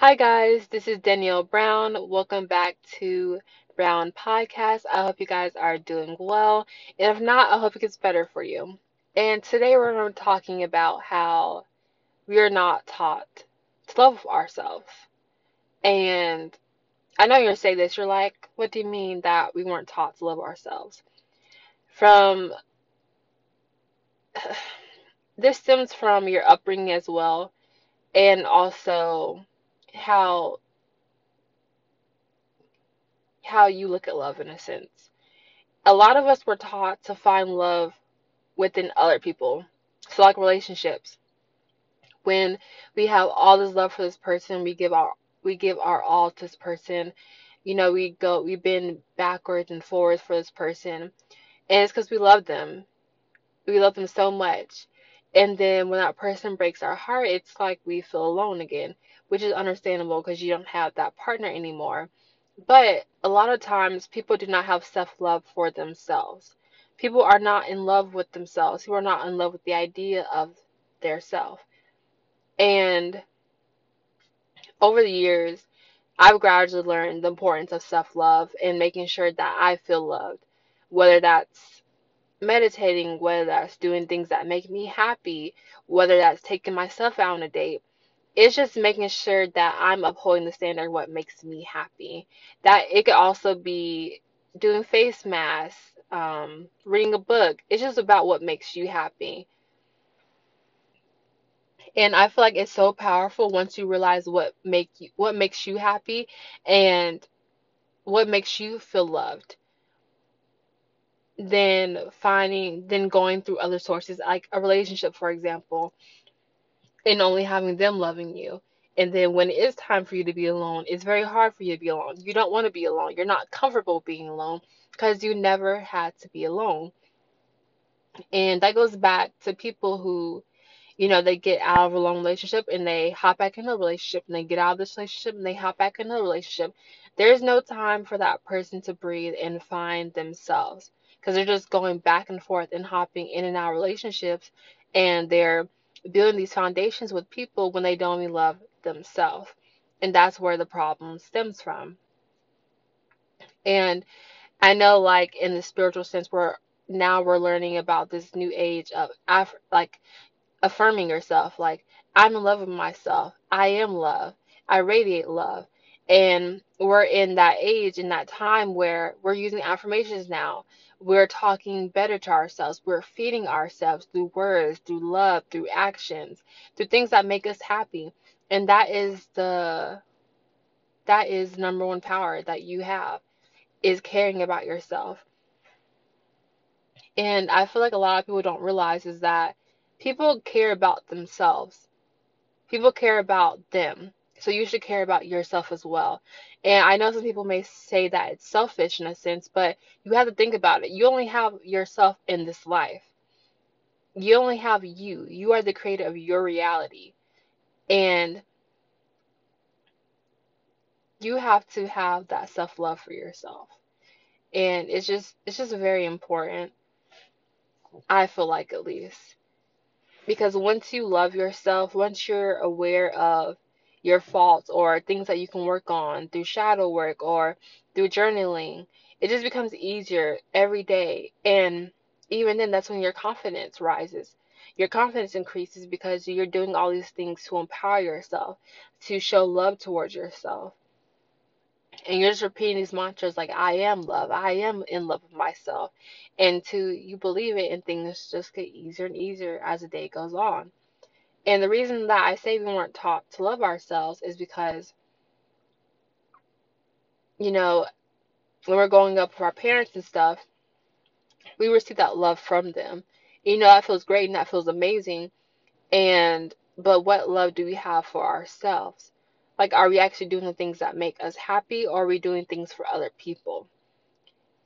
Hi, guys, this is Danielle Brown. Welcome back to Brown Podcast. I hope you guys are doing well. And if not, I hope it gets better for you. And today we're talking about how we are not taught to love ourselves. And I know you're going to say this. You're like, what do you mean that we weren't taught to love ourselves? From this stems from your upbringing as well, and also how how you look at love in a sense. A lot of us were taught to find love within other people. So like relationships. When we have all this love for this person, we give our we give our all to this person. You know, we go we bend backwards and forwards for this person. And it's because we love them. We love them so much. And then when that person breaks our heart, it's like we feel alone again, which is understandable because you don't have that partner anymore. But a lot of times people do not have self-love for themselves. People are not in love with themselves. who are not in love with the idea of their self. And over the years, I've gradually learned the importance of self-love and making sure that I feel loved, whether that's meditating, whether that's doing things that make me happy, whether that's taking myself out on a date. It's just making sure that I'm upholding the standard what makes me happy. That it could also be doing face masks, um, reading a book. It's just about what makes you happy. And I feel like it's so powerful once you realize what make you what makes you happy and what makes you feel loved. Then finding then going through other sources like a relationship, for example, and only having them loving you. And then when it is time for you to be alone, it's very hard for you to be alone. You don't want to be alone. You're not comfortable being alone because you never had to be alone. And that goes back to people who, you know, they get out of a long relationship and they hop back into a relationship and they get out of this relationship and they hop back into a relationship. There's no time for that person to breathe and find themselves because they're just going back and forth and hopping in and out of relationships and they're building these foundations with people when they don't even love themselves. And that's where the problem stems from. And I know, like, in the spiritual sense, we're now we're learning about this new age of like affirming yourself. Like, I'm in love with myself. I am love. I radiate love. And we're in that age, in that time where we're using affirmations now. We're talking better to ourselves. We're feeding ourselves through words, through love, through actions, through things that make us happy. And that is the that is number one power that you have is caring about yourself. And I feel like a lot of people don't realize is that people care about themselves. People care about them. So you should care about yourself as well. And I know some people may say that it's selfish in a sense, but you have to think about it. You only have yourself in this life. You only have you. You are the creator of your reality. And you have to have that self-love for yourself. And it's just it's just very important. I feel like at least. Because once you love yourself, once you're aware of your faults or things that you can work on through shadow work or through journaling, it just becomes easier every day. And even then, that's when your confidence rises. Your confidence increases because you're doing all these things to empower yourself, to show love towards yourself. And you're just repeating these mantras like, I am love, I am in love with myself. And to you believe it, and things just get easier and easier as the day goes on. And the reason that I say we weren't taught to love ourselves is because, you know, when we're growing up with our parents and stuff, we receive that love from them. You know, that feels great and that feels amazing. And, but what love do we have for ourselves? Like, are we actually doing the things that make us happy or are we doing things for other people?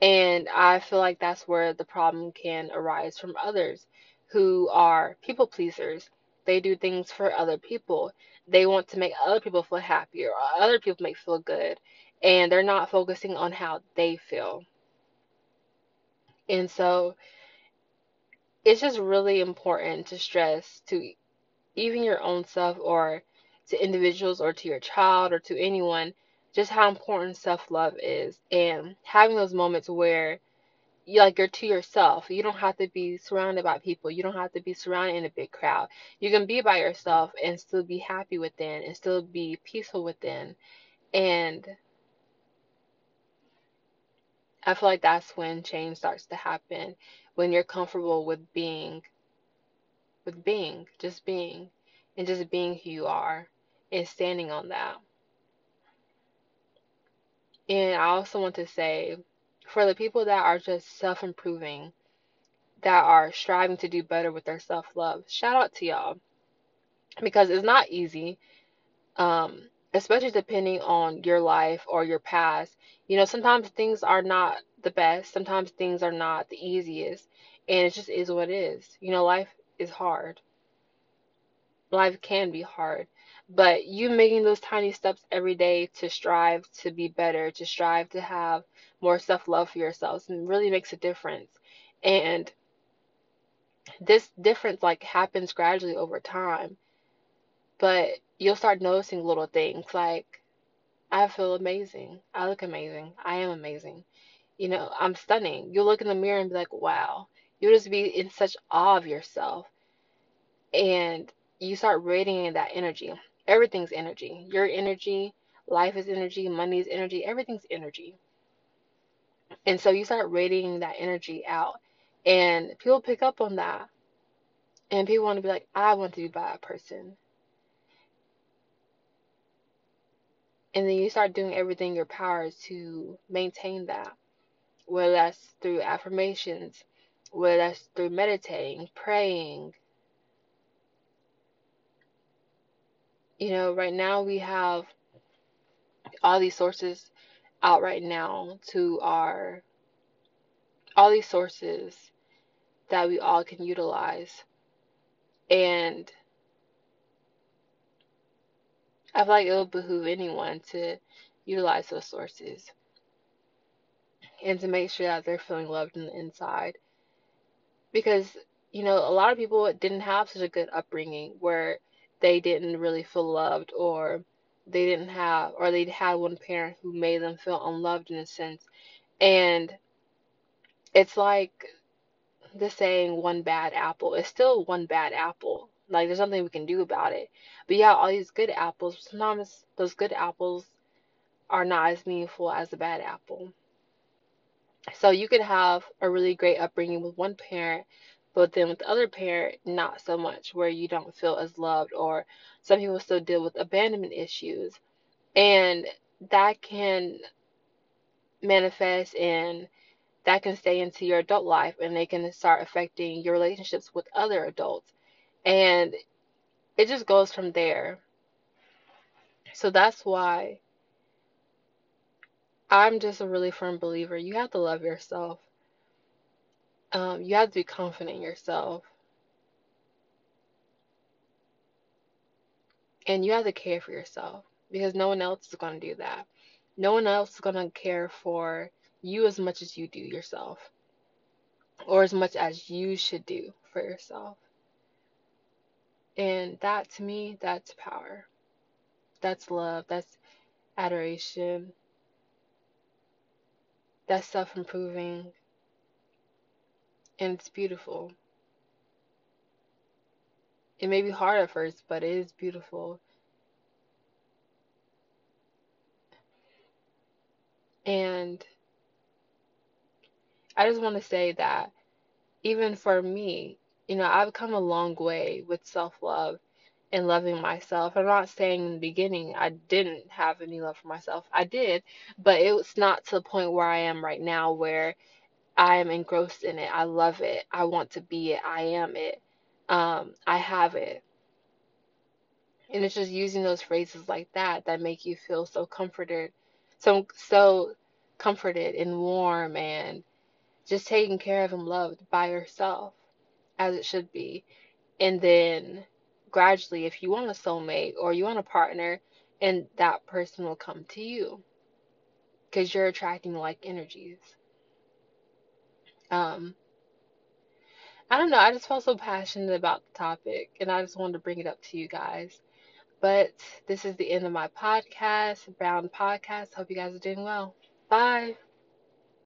And I feel like that's where the problem can arise from others who are people pleasers. They do things for other people. They want to make other people feel happier or other people make feel good. And they're not focusing on how they feel. And so it's just really important to stress to even your own self or to individuals or to your child or to anyone just how important self love is and having those moments where like you're to yourself. You don't have to be surrounded by people. You don't have to be surrounded in a big crowd. You can be by yourself and still be happy within and still be peaceful within. And I feel like that's when change starts to happen. When you're comfortable with being with being, just being, and just being who you are and standing on that. And I also want to say for the people that are just self improving, that are striving to do better with their self love, shout out to y'all because it's not easy, um, especially depending on your life or your past. You know, sometimes things are not the best, sometimes things are not the easiest, and it just is what it is. You know, life is hard. Life can be hard. But you making those tiny steps every day to strive to be better, to strive to have more self love for yourselves, and really makes a difference. And this difference like happens gradually over time, but you'll start noticing little things like I feel amazing. I look amazing. I am amazing. You know, I'm stunning. You'll look in the mirror and be like, wow. You'll just be in such awe of yourself. And you start radiating that energy. Everything's energy. Your energy, life is energy, money is energy, everything's energy. And so you start radiating that energy out. And people pick up on that. And people want to be like, I want to be by a person. And then you start doing everything in your power to maintain that. Whether that's through affirmations, whether that's through meditating, praying, you know, right now we have all these sources out right now to our all these sources that we all can utilize. And I feel like it'll behoove anyone to utilize those sources and to make sure that they're feeling loved in the inside. Because, you know, a lot of people didn't have such a good upbringing where they didn't really feel loved or they didn't have or they had one parent who made them feel unloved in a sense. And it's like the saying one bad apple it's still one bad apple. Like there's nothing we can do about it. But yeah all these good apples sometimes those good apples are not as meaningful as the bad apple. So you could have a really great upbringing with one parent but then with the other parent, not so much, where you don't feel as loved, or some people still deal with abandonment issues. And that can manifest and that can stay into your adult life and they can start affecting your relationships with other adults. And it just goes from there. So that's why I'm just a really firm believer. You have to love yourself um, you have to be confident in yourself. And you have to care for yourself because no one else is going to do that. No one else is going to care for you as much as you do yourself, or as much as you should do for yourself. And that to me, that's power. That's love. That's adoration. That's self improving and it's beautiful. It may be hard at first, but it is beautiful. And I just want to say that even for me, you know, I've come a long way with self love and loving myself. I'm not saying in the beginning I didn't have any love for myself. I did, but it was not to the point where I am right now where I am engrossed in it. I love it. I want to be it. I am it. Um, I have it. And it's just using those phrases like that that make you feel so comforted, so so comforted and warm and just taken care of and loved by yourself as it should be. And then gradually if you want a soulmate or you want a partner and that person will come to you because you're attracting like energies. Um, I don't know. I just felt so passionate about the topic, and I just wanted to bring it up to you guys. But this is the end of my podcast, Brown Podcast. Hope you guys are doing well. Bye.